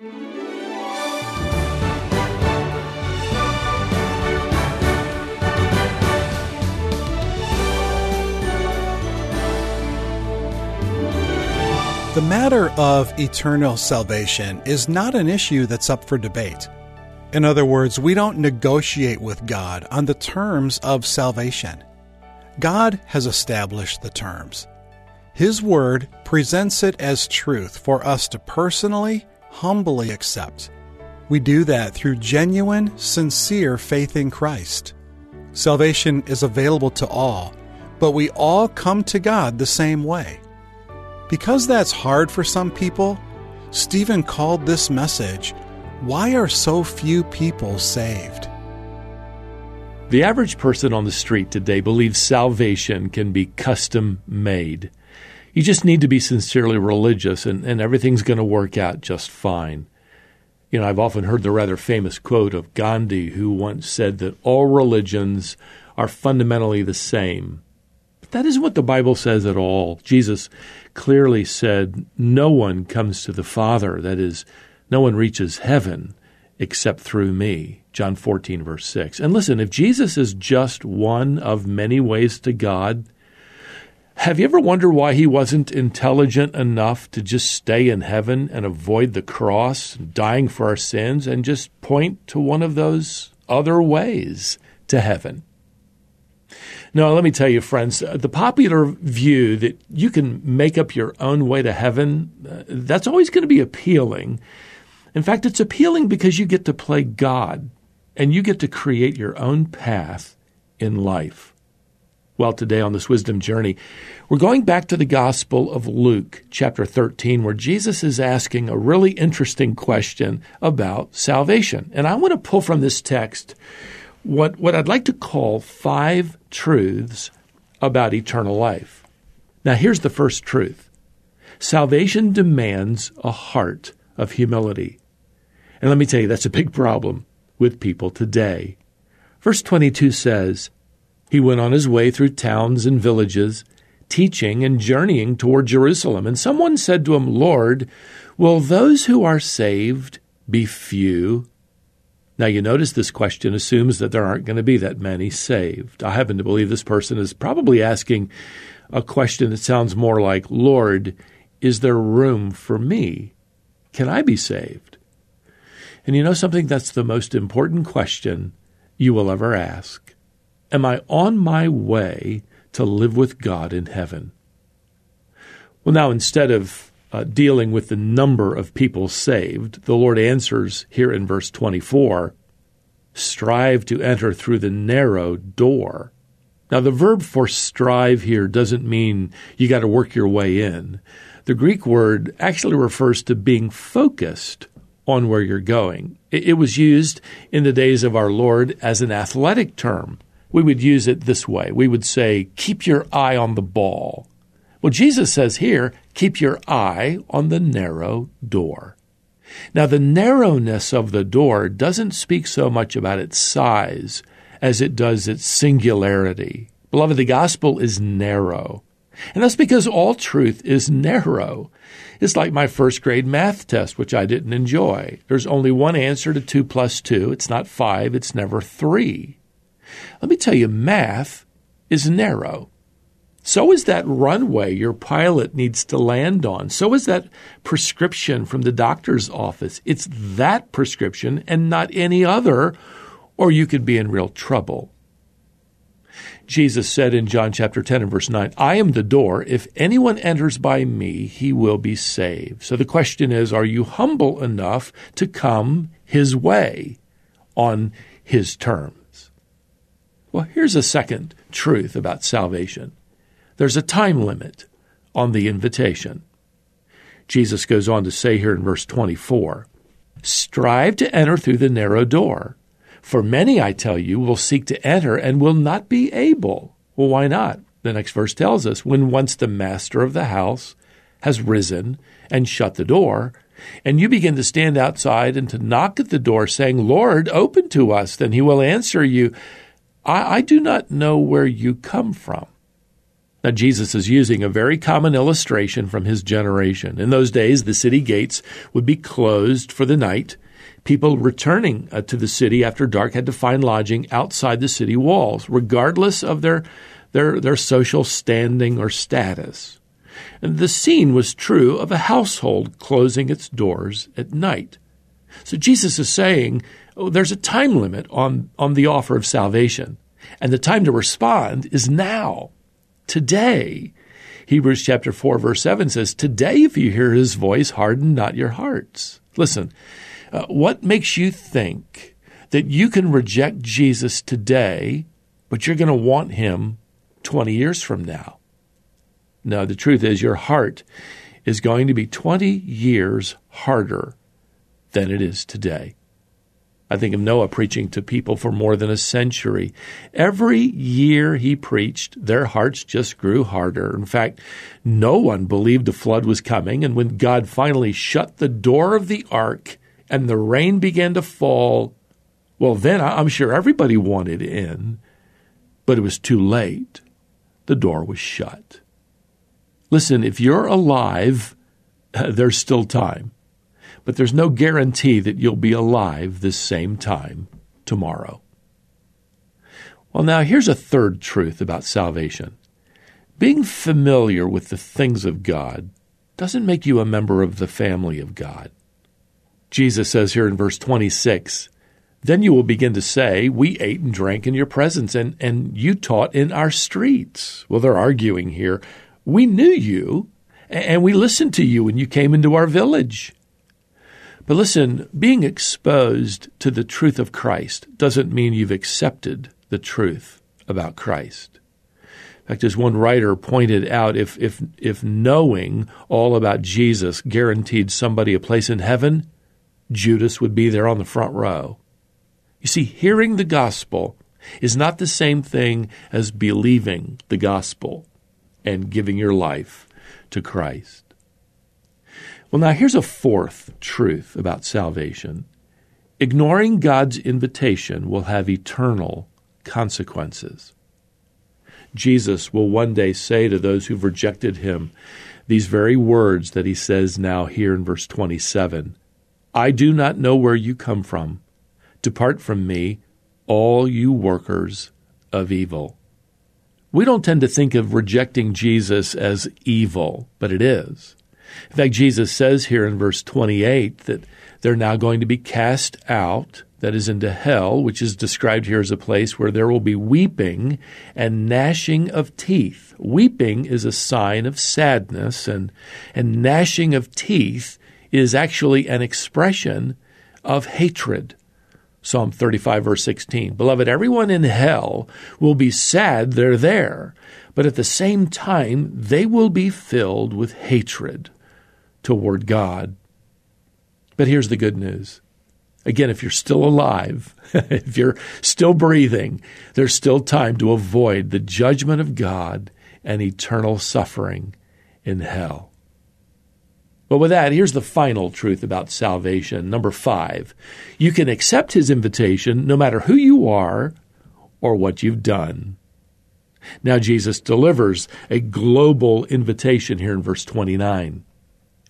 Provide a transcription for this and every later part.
The matter of eternal salvation is not an issue that's up for debate. In other words, we don't negotiate with God on the terms of salvation. God has established the terms. His Word presents it as truth for us to personally, humbly accept. We do that through genuine, sincere faith in Christ. Salvation is available to all, but we all come to God the same way. Because that's hard for some people, Stephen called this message, Why Are So Few People Saved? The average person on the street today believes salvation can be custom made. You just need to be sincerely religious and, and everything's going to work out just fine. You know, I've often heard the rather famous quote of Gandhi, who once said that all religions are fundamentally the same. But that isn't what the Bible says at all. Jesus clearly said, No one comes to the Father, that is, no one reaches heaven except through me. John 14, verse 6. And listen, if Jesus is just one of many ways to God, have you ever wondered why he wasn't intelligent enough to just stay in heaven and avoid the cross, dying for our sins, and just point to one of those other ways to heaven? Now, let me tell you, friends, uh, the popular view that you can make up your own way to heaven, uh, that's always going to be appealing. In fact, it's appealing because you get to play God and you get to create your own path in life. Well, today on this wisdom journey, we're going back to the Gospel of Luke, chapter 13, where Jesus is asking a really interesting question about salvation. And I want to pull from this text what, what I'd like to call five truths about eternal life. Now, here's the first truth salvation demands a heart of humility. And let me tell you, that's a big problem with people today. Verse 22 says, He went on his way through towns and villages, teaching and journeying toward Jerusalem. And someone said to him, Lord, will those who are saved be few? Now, you notice this question assumes that there aren't going to be that many saved. I happen to believe this person is probably asking a question that sounds more like, Lord, is there room for me? Can I be saved? And you know something? That's the most important question you will ever ask. Am I on my way to live with God in heaven? Well, now, instead of uh, dealing with the number of people saved, the Lord answers here in verse 24 strive to enter through the narrow door. Now, the verb for strive here doesn't mean you got to work your way in. The Greek word actually refers to being focused on where you're going. It, was used in the days of our Lord as an athletic term. We would use it this way we would say, keep your eye on the ball. Well, Jesus says here, keep your eye on the narrow door. Now, the narrowness of the door doesn't speak so much about its size as it does its singularity. Beloved, the gospel is narrow. And that's because all truth is narrow. It's like my first grade math test, which I didn't enjoy. There's only one answer to 2 plus 2. It's not 5, it's never 3. Let me tell you, math is narrow. So is that runway your pilot needs to land on. So is that prescription from the doctor's office. It's that prescription and not any other, or you could be in real trouble. Jesus said in John chapter 10 and verse 9, I am the door. If anyone enters by me, he will be saved. So the question is, are you humble enough to come his way on his terms? Well, here's a second truth about salvation there's a time limit on the invitation. Jesus goes on to say here in verse 24 Strive to enter through the narrow door. For many, I tell you, will seek to enter and will not be able. Well, why not? The next verse tells us when once the master of the house has risen and shut the door, and you begin to stand outside and to knock at the door, saying, Lord, open to us, then he will answer you, I, I do not know where you come from. Now, Jesus is using a very common illustration from his generation. In those days, the city gates would be closed for the night. People returning uh, to the city after dark had to find lodging outside the city walls, regardless of their, their, their social standing or status. And the scene was true of a household closing its doors at night. So Jesus is saying there's a time limit on, on the offer of salvation, and the time to respond is now today. Hebrews chapter 4 verse 7 says, Today if you hear his voice, harden not your hearts. Listen, uh, what makes you think that you can reject Jesus today, but you're going to want him 20 years from now? No, the truth is your heart is going to be 20 years harder than it is today. I think of Noah preaching to people for more than a century. Every year he preached, their hearts just grew harder. In fact, no one believed a flood was coming, and when God finally shut the door of the ark and the rain began to fall, well, then I'm sure everybody wanted in, but it was too late. The door was shut. Listen, if you're alive, there's still time but there's no guarantee that you'll be alive this same time tomorrow. Well, now here's a third truth about salvation. Being familiar with the things of God doesn't make you a member of the family of God. Jesus says here in verse 26, Then you will begin to say, We ate and drank in your presence, and, and you taught in our streets. Well, they're arguing here. We knew you, and we listened to you when you came into our village. But listen, being exposed to the truth of Christ doesn't mean you've accepted the truth about Christ. In fact, as one writer pointed out, if, if, if knowing all about Jesus guaranteed somebody a place in heaven, Judas would be there on the front row. You see, hearing the gospel is not the same thing as believing the gospel and giving your life to Christ. Well, now here's a fourth truth about salvation ignoring God's invitation will have eternal consequences. Jesus will one day say to those who've rejected him these very words that he says now here in verse 27 I do not know where you come from. Depart from me, all you workers of evil. We don't tend to think of rejecting Jesus as evil, but it is. In fact, Jesus says here in verse 28 that they're now going to be cast out, that is, into hell, which is described here as a place where there will be weeping and gnashing of teeth. Weeping is a sign of sadness, and, and gnashing of teeth is actually an expression of hatred. Psalm 35, verse 16. Beloved, everyone in hell will be sad they're there, but at the same time, they will be filled with hatred toward God. But here's the good news. Again, if you're still alive, if you're still breathing, there's still time to avoid the judgment of God and eternal suffering in hell. But with that, here's the final truth about salvation. Number five, you can accept his invitation no matter who you are or what you've done. Now, Jesus delivers a global invitation here in verse 29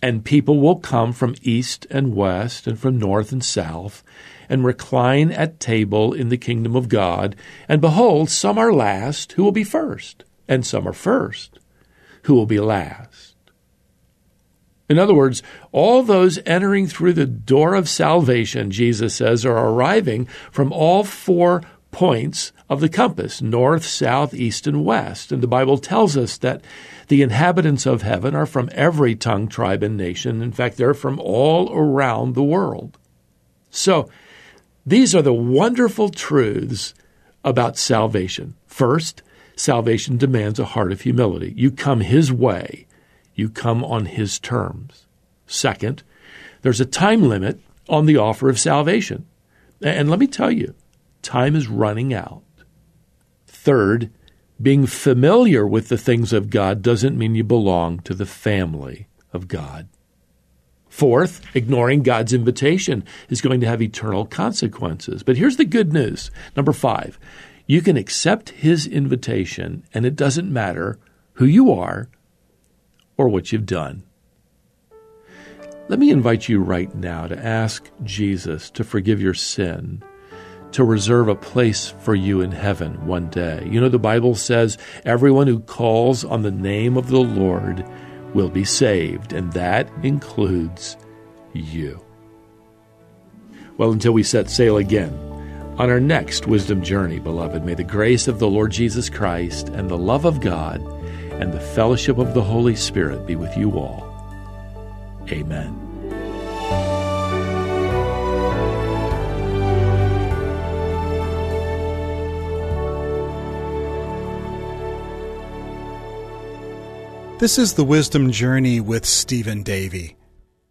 and people will come from east and west and from north and south and recline at table in the kingdom of God. And behold, some are last who will be first, and some are first who will be last. In other words, all those entering through the door of salvation, Jesus says, are arriving from all four points of the compass north, south, east, and west. And the Bible tells us that the inhabitants of heaven are from every tongue, tribe, and nation. In fact, they're from all around the world. So, these are the wonderful truths about salvation. First, salvation demands a heart of humility. You come His way, you come on His terms. Second, there's a time limit on the offer of salvation. And let me tell you, time is running out. Third, being familiar with the things of God doesn't mean you belong to the family of God. Fourth, ignoring God's invitation is going to have eternal consequences. But here's the good news. Number five, you can accept his invitation, and it doesn't matter who you are or what you've done. Let me invite you right now to ask Jesus to forgive your sin, to reserve a place for you in heaven one day. You know, the Bible says everyone who calls on the name of the Lord will be saved, and that includes you. Well, until we set sail again on our next wisdom journey, beloved, may the grace of the Lord Jesus Christ and the love of God and the fellowship of the Holy Spirit be with you all. Amen. This is the Wisdom Journey with Stephen Davey.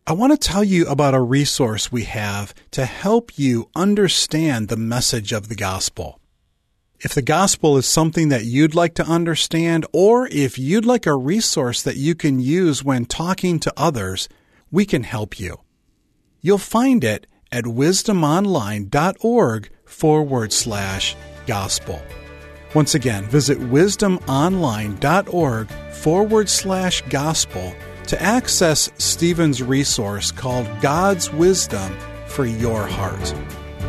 I want to tell you about a resource we have to help you understand the message of the gospel. If the gospel is something that you'd like to understand, or if you'd like a resource that you can use when talking to others, we can help you. You'll find it at wisdomonline.org forward slash gospel. Once again, visit wisdomonline.org forward slash gospel to access Stephen's resource called God's Wisdom for Your Heart.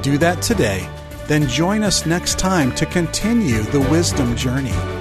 Do that today, then join us next time to continue the wisdom journey.